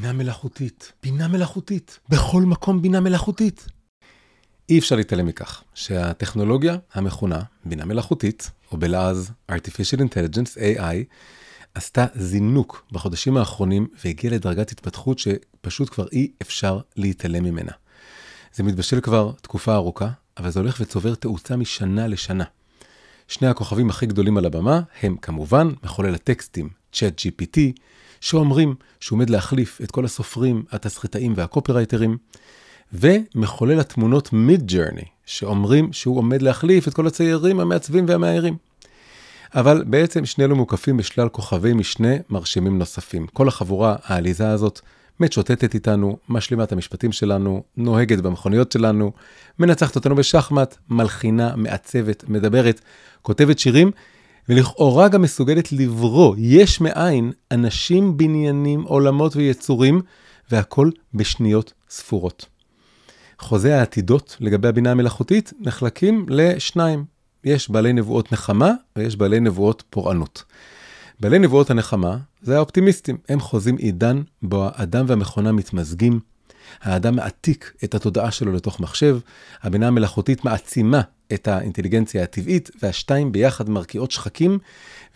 בינה מלאכותית, בינה מלאכותית, בכל מקום בינה מלאכותית. אי אפשר להתעלם מכך שהטכנולוגיה המכונה בינה מלאכותית, או בלעז artificial intelligence, AI, עשתה זינוק בחודשים האחרונים והגיעה לדרגת התפתחות שפשוט כבר אי אפשר להתעלם ממנה. זה מתבשל כבר תקופה ארוכה, אבל זה הולך וצובר תאוצה משנה לשנה. שני הכוכבים הכי גדולים על הבמה הם כמובן מחולל הטקסטים, ChatGPT, שאומרים שהוא עומד להחליף את כל הסופרים, התסריטאים והקופרייטרים, ומחולל התמונות מיד ג'רני, שאומרים שהוא עומד להחליף את כל הציירים, המעצבים והמאיירים. אבל בעצם שני אלו מוקפים בשלל כוכבי משנה מרשימים נוספים. כל החבורה העליזה הזאת משוטטת איתנו, משלימה את המשפטים שלנו, נוהגת במכוניות שלנו, מנצחת אותנו בשחמט, מלחינה, מעצבת, מדברת, כותבת שירים, ולכאורה גם מסוגלת לברוא יש מאין אנשים, בניינים, עולמות ויצורים, והכל בשניות ספורות. חוזי העתידות לגבי הבינה המלאכותית נחלקים לשניים. יש בעלי נבואות נחמה ויש בעלי נבואות פורענות. בעלי נבואות הנחמה זה האופטימיסטים. הם חוזים עידן בו האדם והמכונה מתמזגים. האדם מעתיק את התודעה שלו לתוך מחשב, הבינה המלאכותית מעצימה את האינטליגנציה הטבעית, והשתיים ביחד מרקיעות שחקים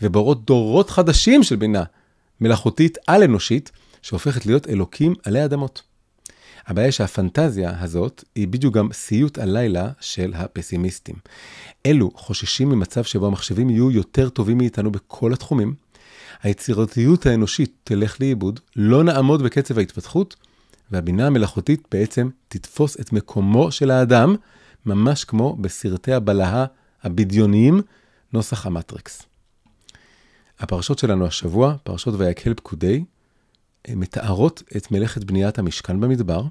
ובורות דורות חדשים של בינה מלאכותית על-אנושית, שהופכת להיות אלוקים עלי אדמות. הבעיה שהפנטזיה הזאת היא בדיוק גם סיוט הלילה של הפסימיסטים. אלו חוששים ממצב שבו המחשבים יהיו יותר טובים מאיתנו בכל התחומים, היצירתיות האנושית תלך לאיבוד, לא נעמוד בקצב ההתפתחות, והבינה המלאכותית בעצם תתפוס את מקומו של האדם, ממש כמו בסרטי הבלהה הבדיוניים, נוסח המטריקס. הפרשות שלנו השבוע, פרשות ויקהל פקודי, מתארות את מלאכת בניית המשכן במדבר,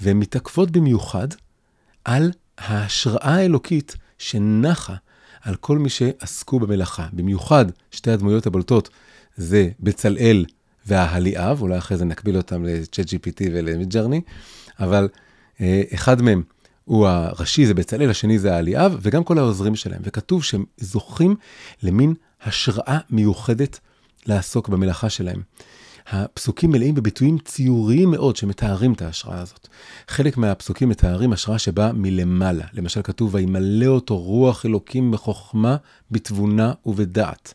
והן מתעכבות במיוחד על ההשראה האלוקית שנחה על כל מי שעסקו במלאכה. במיוחד שתי הדמויות הבולטות זה בצלאל וההליאב, אולי אחרי זה נקביל אותם ל-chat GPT ולמידג'רני, אבל אה, אחד מהם הוא הראשי, זה בצלאל, השני זה ההליאב, וגם כל העוזרים שלהם. וכתוב שהם זוכים למין השראה מיוחדת לעסוק במלאכה שלהם. הפסוקים מלאים בביטויים ציוריים מאוד שמתארים את ההשראה הזאת. חלק מהפסוקים מתארים השראה שבאה מלמעלה. למשל כתוב, וימלא אותו רוח אלוקים בחוכמה, בתבונה ובדעת.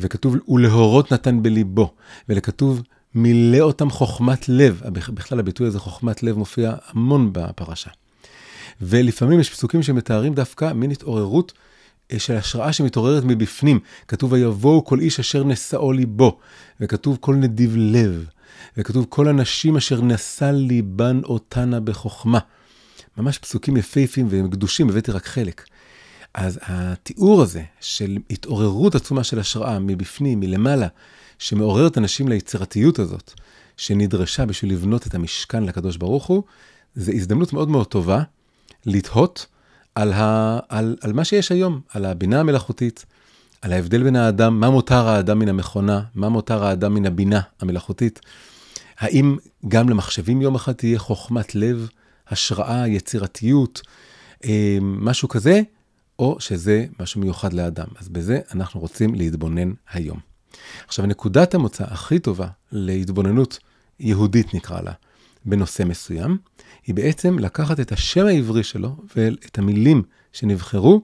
וכתוב, ולהורות נתן בליבו. וכתוב, מילא אותם חוכמת לב. בכלל הביטוי הזה, חוכמת לב, מופיע המון בפרשה. ולפעמים יש פסוקים שמתארים דווקא מין התעוררות של השראה שמתעוררת מבפנים. כתוב, ויבואו כל איש אשר נשאו ליבו, וכתוב כל נדיב לב, וכתוב כל הנשים אשר נשא ליבן אותנה בחוכמה. ממש פסוקים יפהפים והם קדושים, הבאתי רק חלק. אז התיאור הזה של התעוררות עצומה של השראה מבפנים, מלמעלה, שמעוררת אנשים ליצירתיות הזאת, שנדרשה בשביל לבנות את המשכן לקדוש ברוך הוא, זה הזדמנות מאוד מאוד טובה לתהות על, ה, על, על מה שיש היום, על הבינה המלאכותית, על ההבדל בין האדם, מה מותר האדם מן המכונה, מה מותר האדם מן הבינה המלאכותית. האם גם למחשבים יום אחד תהיה חוכמת לב, השראה, יצירתיות, אה, משהו כזה, או שזה משהו מיוחד לאדם. אז בזה אנחנו רוצים להתבונן היום. עכשיו, נקודת המוצא הכי טובה להתבוננות יהודית, נקרא לה, בנושא מסוים, היא בעצם לקחת את השם העברי שלו ואת המילים שנבחרו,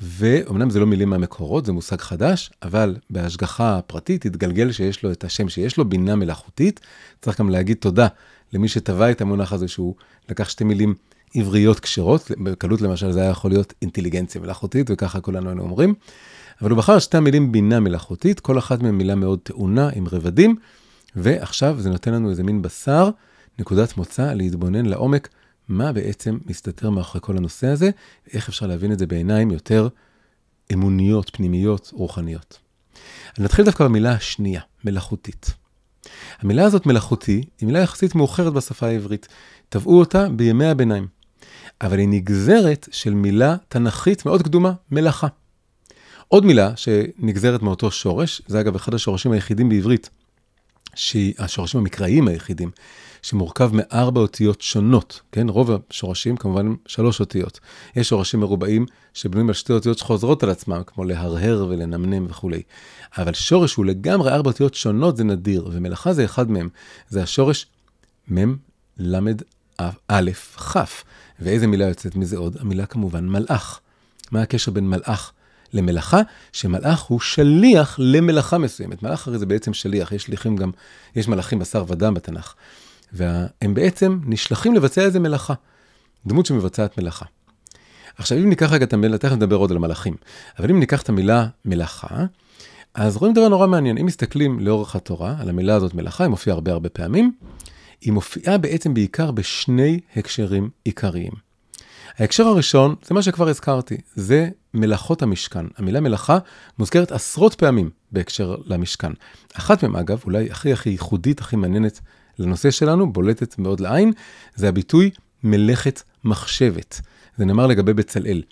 ואומנם זה לא מילים מהמקורות, זה מושג חדש, אבל בהשגחה פרטית התגלגל שיש לו את השם שיש לו, בינה מלאכותית. צריך גם להגיד תודה למי שטבע את המונח הזה, שהוא לקח שתי מילים עבריות כשרות, בקלות למשל זה היה יכול להיות אינטליגנציה מלאכותית, וככה כולנו היינו אומרים. אבל הוא בחר שתי המילים בינה מלאכותית, כל אחת מהן מילה מאוד טעונה עם רבדים, ועכשיו זה נותן לנו איזה מין בשר נקודת מוצא להתבונן לעומק מה בעצם מסתתר מאחורי כל הנושא הזה, ואיך אפשר להבין את זה בעיניים יותר אמוניות, פנימיות, רוחניות. אני נתחיל דווקא במילה השנייה, מלאכותית. המילה הזאת מלאכותי היא מילה יחסית מאוחרת בשפה העברית. טבעו אותה בימי הביניים, אבל היא נגזרת של מילה תנכית מאוד קדומה, מלאכה. עוד מילה שנגזרת מאותו שורש, זה אגב אחד השורשים היחידים בעברית שהשורשים המקראיים היחידים, שמורכב מארבע אותיות שונות, כן? רוב השורשים כמובן הם שלוש אותיות. יש שורשים מרובעים שבנויים על שתי אותיות שחוזרות על עצמם, כמו להרהר ולנמנם וכולי. אבל שורש הוא לגמרי ארבע אותיות שונות זה נדיר, ומלאכה זה אחד מהם. זה השורש מ' ל' א' כ'. ואיזה מילה יוצאת מזה עוד? המילה כמובן מלאך. מה הקשר בין מלאך למלאכה? שמלאך הוא שליח למלאכה מסוימת. מלאך הרי זה בעצם שליח, יש שליחים גם, יש מלאכים בשר ודם בתנ"ך. והם בעצם נשלחים לבצע איזה מלאכה. דמות שמבצעת מלאכה. עכשיו, אם ניקח רגע את המילה, תכף נדבר עוד על מלאכים, אבל אם ניקח את המילה מלאכה, אז רואים דבר נורא מעניין. אם מסתכלים לאורך התורה, על המילה הזאת מלאכה, היא מופיעה הרבה הרבה פעמים, היא מופיעה בעצם בעיקר בשני הקשרים עיקריים. ההקשר הראשון, זה מה שכבר הזכרתי, זה מלאכות המשכן. המילה מלאכה מוזכרת עשרות פעמים בהקשר למשכן. אחת מהן, אגב, אולי הכי הכי ייחודית, הכי מעניינת לנושא שלנו, בולטת מאוד לעין, זה הביטוי מלאכת מחשבת. זה נאמר לגבי בצלאל.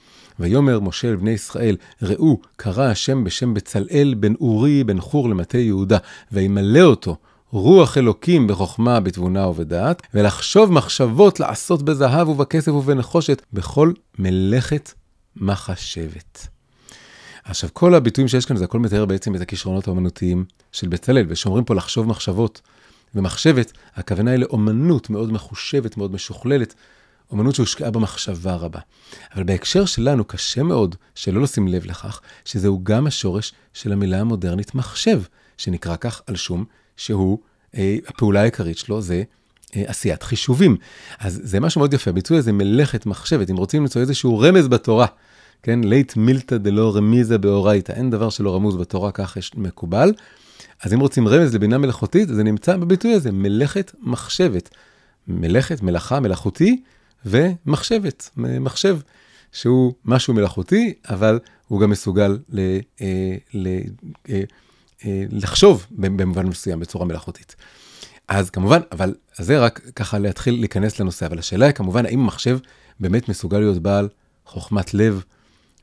ויאמר משה אל בני ישראל, ראו, קרא השם בשם בצלאל בן אורי בן חור למטה יהודה, וימלא אותו רוח אלוקים בחוכמה, בתבונה ובדעת, ולחשוב מחשבות לעשות בזהב ובכסף ובנחושת, בכל מלאכת מחשבת. עכשיו, כל הביטויים שיש כאן, זה הכל מתאר בעצם את הכישרונות האומנותיים של בצלאל, ושאומרים פה לחשוב מחשבות. ומחשבת, הכוונה היא לאומנות מאוד מחושבת, מאוד משוכללת, אומנות שהושקעה במחשבה רבה. אבל בהקשר שלנו קשה מאוד שלא לשים לב לכך, שזהו גם השורש של המילה המודרנית מחשב, שנקרא כך על שום שהוא, אה, הפעולה העיקרית שלו זה אה, עשיית חישובים. אז זה משהו מאוד יפה, הביצוע הזה מלאכת מחשבת, אם רוצים למצוא איזשהו רמז בתורה, כן? לית מילתא דלא רמיזה באורייתא, אין דבר שלא רמוז בתורה, כך יש מקובל. אז אם רוצים רמז לבינה מלאכותית, זה נמצא בביטוי הזה, מלאכת מחשבת. מלאכת, מלאכה, מלאכותי, ומחשבת, מחשב, שהוא משהו מלאכותי, אבל הוא גם מסוגל ל, אה, ל, אה, אה, לחשוב במובן מסוים בצורה מלאכותית. אז כמובן, אבל זה רק ככה להתחיל להיכנס לנושא, אבל השאלה היא כמובן, האם מחשב באמת מסוגל להיות בעל חוכמת לב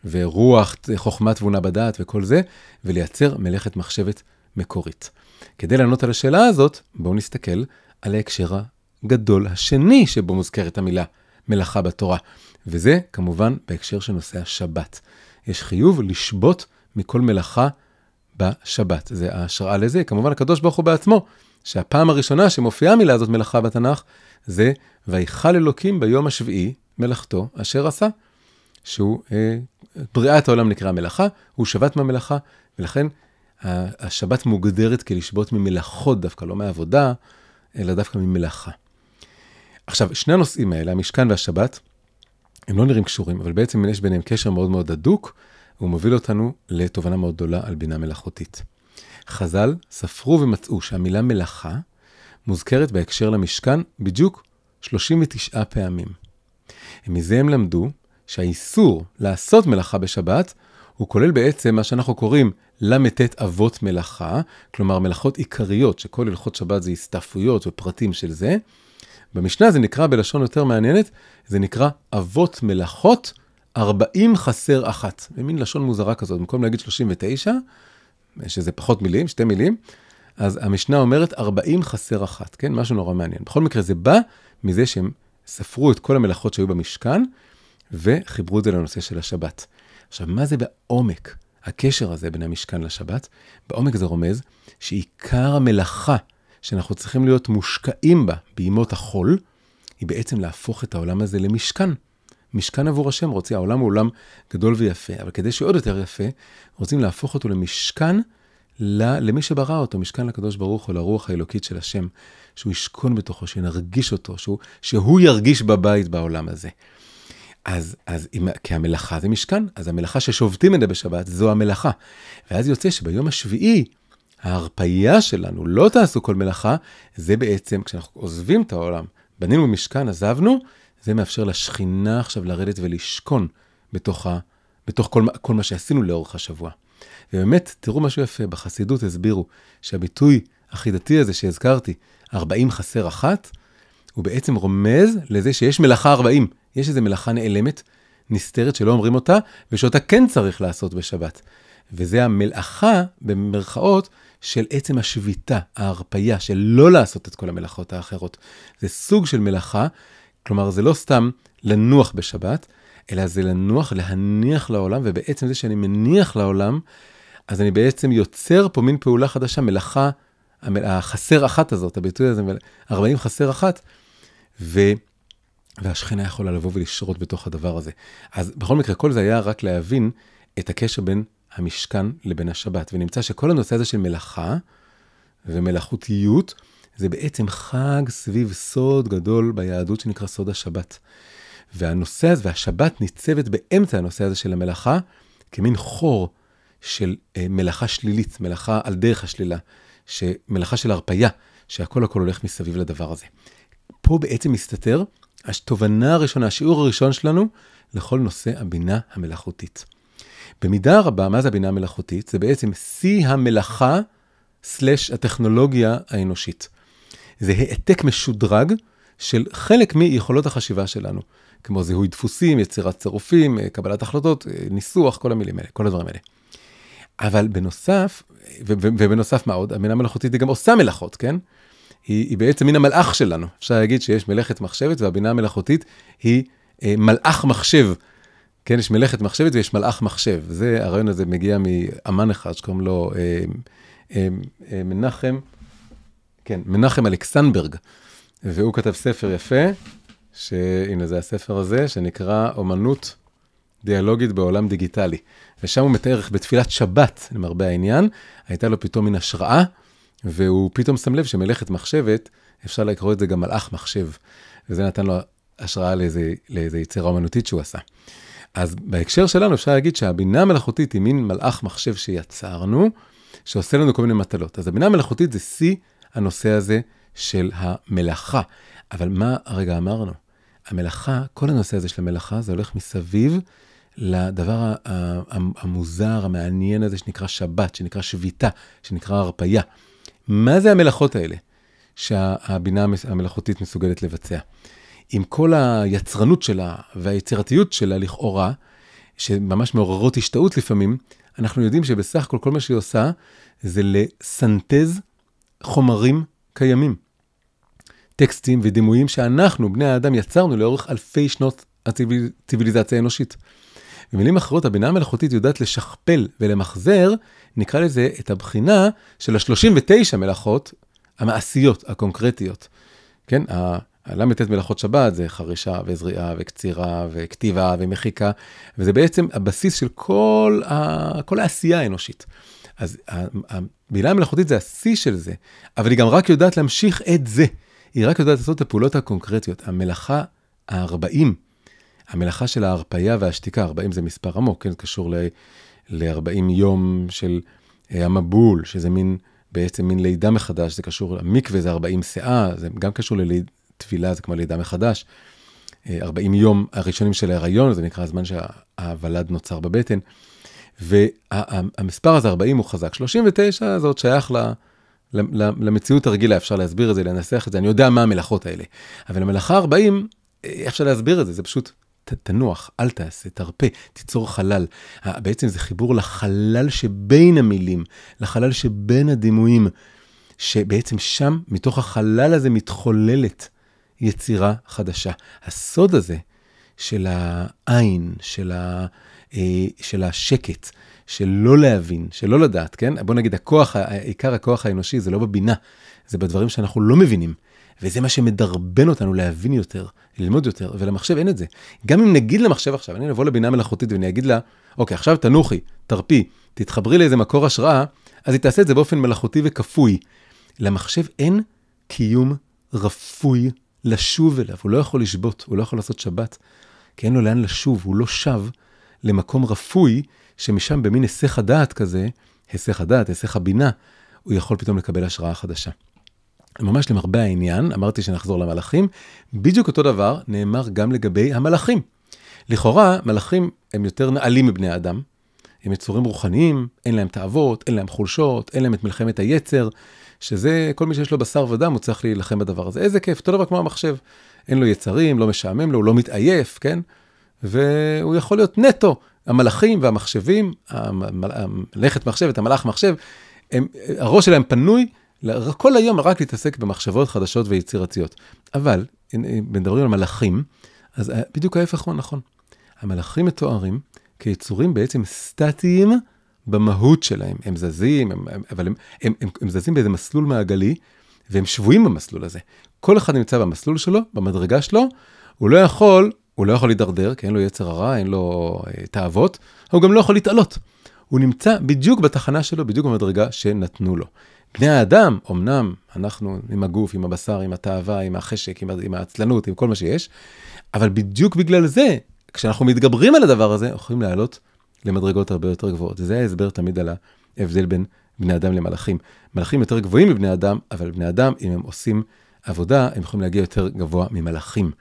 ורוח, חוכמת תבונה בדעת וכל זה, ולייצר מלאכת מחשבת מקורית. כדי לענות על השאלה הזאת, בואו נסתכל על ההקשר הגדול השני שבו מוזכרת המילה מלאכה בתורה, וזה כמובן בהקשר של נושא השבת. יש חיוב לשבות מכל מלאכה בשבת. זה ההשראה לזה, כמובן הקדוש ברוך הוא בעצמו, שהפעם הראשונה שמופיעה המילה הזאת מלאכה בתנ"ך, זה ויכל אלוקים ביום השביעי מלאכתו אשר עשה. שהוא, אה, בריאת העולם נקרא מלאכה, הוא שבת מהמלאכה, ולכן השבת מוגדרת כלשבות ממלאכות דווקא, לא מעבודה, אלא דווקא ממלאכה. עכשיו, שני הנושאים האלה, המשכן והשבת, הם לא נראים קשורים, אבל בעצם יש ביניהם קשר מאוד מאוד הדוק, והוא מוביל אותנו לתובנה מאוד גדולה על בינה מלאכותית. חז"ל ספרו ומצאו שהמילה מלאכה מוזכרת בהקשר למשכן בדיוק 39 פעמים. מזה הם למדו שהאיסור לעשות מלאכה בשבת הוא כולל בעצם מה שאנחנו קוראים ל"ט אבות מלאכה, כלומר מלאכות עיקריות, שכל הלכות שבת זה הסתעפויות ופרטים של זה. במשנה זה נקרא בלשון יותר מעניינת, זה נקרא אבות מלאכות 40 חסר אחת. במין לשון מוזרה כזאת, במקום להגיד 39, שזה פחות מילים, שתי מילים, אז המשנה אומרת 40 חסר אחת, כן? משהו נורא מעניין. בכל מקרה, זה בא מזה שהם ספרו את כל המלאכות שהיו במשכן, וחיברו את זה לנושא של השבת. עכשיו, מה זה בעומק הקשר הזה בין המשכן לשבת? בעומק זה רומז שעיקר המלאכה שאנחנו צריכים להיות מושקעים בה בימות החול, היא בעצם להפוך את העולם הזה למשכן. משכן עבור השם, רוצים, העולם הוא עולם גדול ויפה, אבל כדי שהוא עוד יותר יפה, רוצים להפוך אותו למשכן למי שברא אותו, משכן לקדוש ברוך הוא, לרוח האלוקית של השם, שהוא ישכון בתוכו, שנרגיש אותו, שהוא, שהוא ירגיש בבית בעולם הזה. אז, אז אם, כי המלאכה זה משכן, אז המלאכה ששובתים את זה בשבת, זו המלאכה. ואז יוצא שביום השביעי, ההרפייה שלנו, לא תעשו כל מלאכה, זה בעצם, כשאנחנו עוזבים את העולם, בנינו במשכן, עזבנו, זה מאפשר לשכינה עכשיו לרדת ולשכון בתוך, ה, בתוך כל, כל מה שעשינו לאורך השבוע. ובאמת, תראו משהו יפה, בחסידות הסבירו שהביטוי החידתי הזה שהזכרתי, 40 חסר אחת, הוא בעצם רומז לזה שיש מלאכה 40. יש איזו מלאכה נעלמת, נסתרת, שלא אומרים אותה, ושאותה כן צריך לעשות בשבת. וזה המלאכה, במרכאות, של עצם השביתה, ההרפייה, של לא לעשות את כל המלאכות האחרות. זה סוג של מלאכה, כלומר, זה לא סתם לנוח בשבת, אלא זה לנוח, להניח לעולם, ובעצם זה שאני מניח לעולם, אז אני בעצם יוצר פה מין פעולה חדשה, מלאכה, החסר אחת הזאת, הביטוי הזה, 40 חסר אחת, ו... והשכינה יכולה לבוא ולשרות בתוך הדבר הזה. אז בכל מקרה, כל זה היה רק להבין את הקשר בין המשכן לבין השבת. ונמצא שכל הנושא הזה של מלאכה ומלאכותיות, זה בעצם חג סביב סוד גדול ביהדות שנקרא סוד השבת. והנושא הזה, והשבת ניצבת באמצע הנושא הזה של המלאכה, כמין חור של אה, מלאכה שלילית, מלאכה על דרך השלילה, מלאכה של הרפייה, שהכל הכל הולך מסביב לדבר הזה. פה בעצם מסתתר התובנה הראשונה, השיעור הראשון שלנו, לכל נושא הבינה המלאכותית. במידה רבה, מה זה הבינה המלאכותית? זה בעצם שיא המלאכה סלש הטכנולוגיה האנושית. זה העתק משודרג של חלק מיכולות החשיבה שלנו, כמו זיהוי דפוסים, יצירת צירופים, קבלת החלטות, ניסוח, כל המילים האלה, כל הדברים האלה. אבל בנוסף, ובנוסף מה עוד? הבינה המלאכותית היא גם עושה מלאכות, כן? היא, היא בעצם מן המלאך שלנו. אפשר להגיד שיש מלאכת מחשבת, והבינה המלאכותית היא אה, מלאך מחשב. כן, יש מלאכת מחשבת ויש מלאך מחשב. זה, הרעיון הזה מגיע מאמן אחד שקוראים לו אה, אה, אה, מנחם, כן, מנחם אלכסנברג. והוא כתב ספר יפה, שהנה זה הספר הזה, שנקרא אומנות דיאלוגית בעולם דיגיטלי. ושם הוא מתאר איך בתפילת שבת, למרבה העניין, הייתה לו פתאום מין השראה. והוא פתאום שם לב שמלאכת מחשבת, אפשר לקרוא את זה גם מלאך מחשב, וזה נתן לו השראה לאיזה, לאיזה יצירה אומנותית שהוא עשה. אז בהקשר שלנו אפשר להגיד שהבינה המלאכותית היא מין מלאך מחשב שיצרנו, שעושה לנו כל מיני מטלות. אז הבינה המלאכותית זה שיא הנושא הזה של המלאכה. אבל מה הרגע אמרנו? המלאכה, כל הנושא הזה של המלאכה, זה הולך מסביב לדבר המוזר, המעניין הזה שנקרא שבת, שנקרא שביתה, שנקרא הרפייה. מה זה המלאכות האלה שהבינה המלאכותית מסוגלת לבצע? עם כל היצרנות שלה והיצירתיות שלה לכאורה, שממש מעוררות השתאות לפעמים, אנחנו יודעים שבסך הכל כל מה שהיא עושה זה לסנטז חומרים קיימים. טקסטים ודימויים שאנחנו, בני האדם, יצרנו לאורך אלפי שנות הציוויליזציה האנושית. במילים אחרות, הבינה המלאכותית יודעת לשכפל ולמחזר, נקרא לזה, את הבחינה של ה-39 מלאכות המעשיות, הקונקרטיות. כן, הל"ט מלאכות שבת זה חרישה וזריעה וקצירה וכתיבה ומחיקה, וזה בעצם הבסיס של כל, ה... כל העשייה האנושית. אז הבינה המלאכותית זה השיא של זה, אבל היא גם רק יודעת להמשיך את זה. היא רק יודעת לעשות את הפעולות הקונקרטיות. המלאכה ה-40 המלאכה של ההרפייה והשתיקה, 40 זה מספר עמוק, כן, קשור ל-40 יום של אה, המבול, שזה מין, בעצם מין לידה מחדש, זה קשור, המקווה זה 40 שאה, זה גם קשור לטבילה, זה כמו לידה מחדש. 40 אה, יום הראשונים של ההיריון, זה נקרא הזמן שהוולד נוצר בבטן. והמספר הזה, 40, הוא חזק. 39 זה עוד שייך ל... למציאות הרגילה, אפשר להסביר את זה, לנסח את זה, אני יודע מה המלאכות האלה. אבל המלאכה 40, איך אפשר להסביר את זה? זה פשוט תנוח, אל תעשה, תרפה, תיצור חלל. בעצם זה חיבור לחלל שבין המילים, לחלל שבין הדימויים, שבעצם שם, מתוך החלל הזה מתחוללת יצירה חדשה. הסוד הזה של העין, של, ה, אה, של השקט, של לא להבין, של לא לדעת, כן? בוא נגיד, הכוח, עיקר הכוח האנושי זה לא בבינה, זה בדברים שאנחנו לא מבינים. וזה מה שמדרבן אותנו להבין יותר, ללמוד יותר, ולמחשב אין את זה. גם אם נגיד למחשב עכשיו, אני אבוא לבינה מלאכותית ואני אגיד לה, אוקיי, עכשיו תנוחי, תרפי, תתחברי לאיזה מקור השראה, אז היא תעשה את זה באופן מלאכותי וכפוי. למחשב אין קיום רפוי לשוב אליו, הוא לא יכול לשבות, הוא לא יכול לעשות שבת, כי אין לו לאן לשוב, הוא לא שב למקום רפוי, שמשם במין היסח הדעת כזה, היסח הדעת, היסח הבינה, הוא יכול פתאום לקבל השראה חדשה. ממש למרבה העניין, אמרתי שנחזור למלאכים, בדיוק אותו דבר נאמר גם לגבי המלאכים. לכאורה, מלאכים הם יותר נעלים מבני אדם. הם יצורים רוחניים, אין להם תאוות, אין להם חולשות, אין להם את מלחמת היצר, שזה כל מי שיש לו בשר ודם, הוא צריך להילחם בדבר הזה. איזה כיף, אותו דבר כמו המחשב. אין לו יצרים, לא משעמם לו, הוא לא מתעייף, כן? והוא יכול להיות נטו. המלאכים והמחשבים, המלאכת מחשבת, המלאך מחשב, הם, הראש שלהם פנוי כל היום רק להתעסק במחשבות חדשות ויצירתיות. אבל, מדברים על מלאכים, אז בדיוק ההפך הוא נכון. המלאכים מתוארים כיצורים בעצם סטטיים במהות שלהם. הם זזים, הם, אבל הם, הם, הם, הם זזים באיזה מסלול מעגלי, והם שבויים במסלול הזה. כל אחד נמצא במסלול שלו, במדרגה שלו, הוא לא יכול, הוא לא יכול להידרדר, כי אין לו יצר הרע, אין לו אה, תאוות, הוא גם לא יכול להתעלות. הוא נמצא בדיוק בתחנה שלו, בדיוק במדרגה שנתנו לו. בני האדם, אמנם אנחנו עם הגוף, עם הבשר, עם התאווה, עם החשק, עם, עם העצלנות, עם כל מה שיש, אבל בדיוק בגלל זה, כשאנחנו מתגברים על הדבר הזה, יכולים לעלות למדרגות הרבה יותר גבוהות. וזה ההסבר תמיד על ההבדל בין בני אדם למלאכים. מלאכים יותר גבוהים מבני אדם, אבל בני אדם, אם הם עושים עבודה, הם יכולים להגיע יותר גבוה ממלאכים.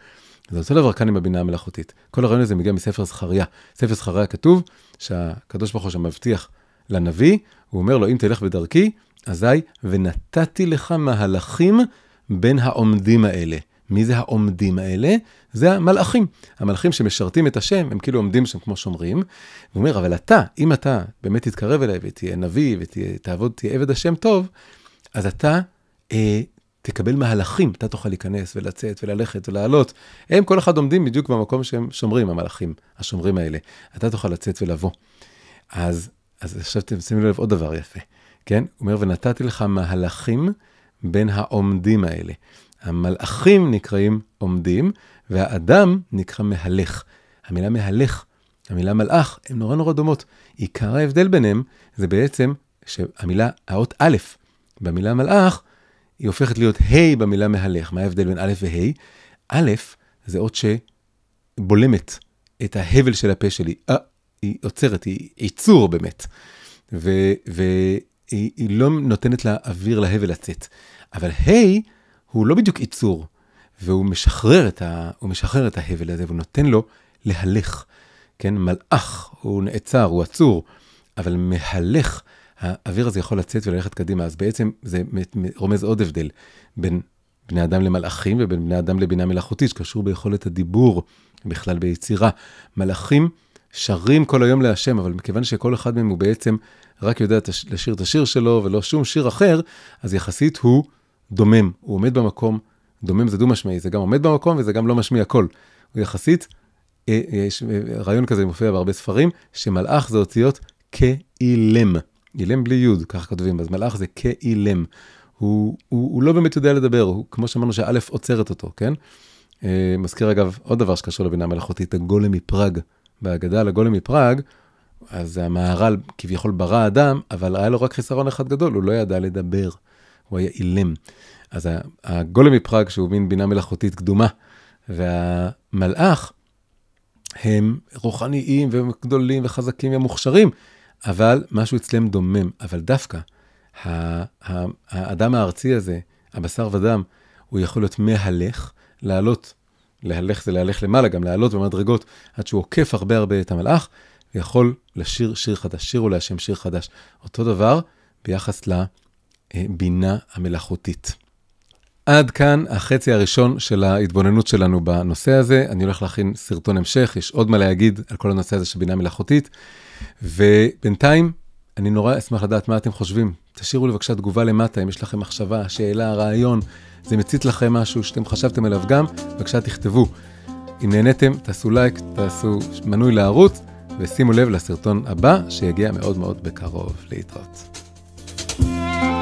זה אותו דבר כאן עם הבינה המלאכותית. כל הרעיון הזה מגיע מספר זכריה. ספר זכריה כתוב שהקדוש ברוך הוא שם מבטיח לנביא, הוא אומר לו, אם תלך בדרכי, אזי, ונתתי לך מהלכים בין העומדים האלה. מי זה העומדים האלה? זה המלאכים. המלאכים שמשרתים את השם, הם כאילו עומדים שם כמו שומרים. הוא אומר, אבל אתה, אם אתה באמת תתקרב אליי ותהיה נביא ותעבוד, תהיה עבד השם טוב, אז אתה אה, תקבל מהלכים, אתה תוכל להיכנס ולצאת וללכת ולעלות. הם כל אחד עומדים בדיוק במקום שהם שומרים, המלאכים, השומרים האלה. אתה תוכל לצאת ולבוא. אז, אז עכשיו שימו לב עוד דבר יפה, כן? הוא אומר, ונתתי לך מהלכים בין העומדים האלה. המלאכים נקראים עומדים, והאדם נקרא מהלך. המילה מהלך, המילה מלאך, הן נורא נורא דומות. עיקר ההבדל ביניהם זה בעצם שהמילה, האות א' במילה מלאך, היא הופכת להיות ה' במילה מהלך. מה ההבדל בין א' וה'? א', זה אות שבולמת את ההבל של הפה שלי. אה, היא עוצרת, היא עיצור באמת. והיא לא נותנת לאוויר להבל לצאת. אבל ה' הוא לא בדיוק עיצור, והוא משחרר את, ה, משחרר את ההבל הזה, והוא נותן לו להלך. כן, מלאך, הוא נעצר, הוא עצור, אבל מהלך, האוויר הזה יכול לצאת וללכת קדימה. אז בעצם זה רומז עוד הבדל בין בני אדם למלאכים ובין בני אדם לבינה מלאכותית, שקשור ביכולת הדיבור, בכלל ביצירה. מלאכים שרים כל היום להשם, אבל מכיוון שכל אחד מהם הוא בעצם רק יודע לשיר את השיר שלו ולא שום שיר אחר, אז יחסית הוא דומם, הוא עומד במקום, דומם זה דו-משמעי, זה גם עומד במקום וזה גם לא משמיע קול. הוא יחסית, אה, יש רעיון כזה מופיע בהרבה ספרים, שמלאך זה אותיות כאילם. אילם בלי יוד, ככה כותבים, אז מלאך זה כאילם. הוא, הוא, הוא לא באמת יודע לדבר, הוא, כמו שאמרנו שא' עוצרת אותו, כן? אה, מזכיר אגב עוד דבר שקשור לבינה מלאכותית, הגולם מפראג. בהגדה לגולם מפראג, אז המהר"ל כביכול ברא אדם, אבל היה לו רק חיסרון אחד גדול, הוא לא ידע לדבר. הוא היה אילם. אז הגולם מפראג, שהוא מין בינה מלאכותית קדומה, והמלאך, הם רוחניים והם גדולים וחזקים ומוכשרים, אבל משהו אצלם דומם. אבל דווקא האדם הארצי הזה, הבשר ודם, הוא יכול להיות מהלך, לעלות, להלך זה להלך למעלה, גם לעלות במדרגות, עד שהוא עוקף הרבה הרבה את המלאך, ויכול לשיר שיר חדש, שירו להשם שיר חדש. אותו דבר ביחס ל... בינה המלאכותית. עד כאן החצי הראשון של ההתבוננות שלנו בנושא הזה. אני הולך להכין סרטון המשך, יש עוד מה להגיד על כל הנושא הזה של בינה מלאכותית. ובינתיים, אני נורא אשמח לדעת מה אתם חושבים. תשאירו לי בבקשה תגובה למטה, אם יש לכם מחשבה, שאלה, רעיון, זה מצית לכם משהו שאתם חשבתם עליו גם, בבקשה תכתבו. אם נהניתם, תעשו לייק, תעשו מנוי לערוץ, ושימו לב לסרטון הבא, שיגיע מאוד מאוד בקרוב. להתראות. thank you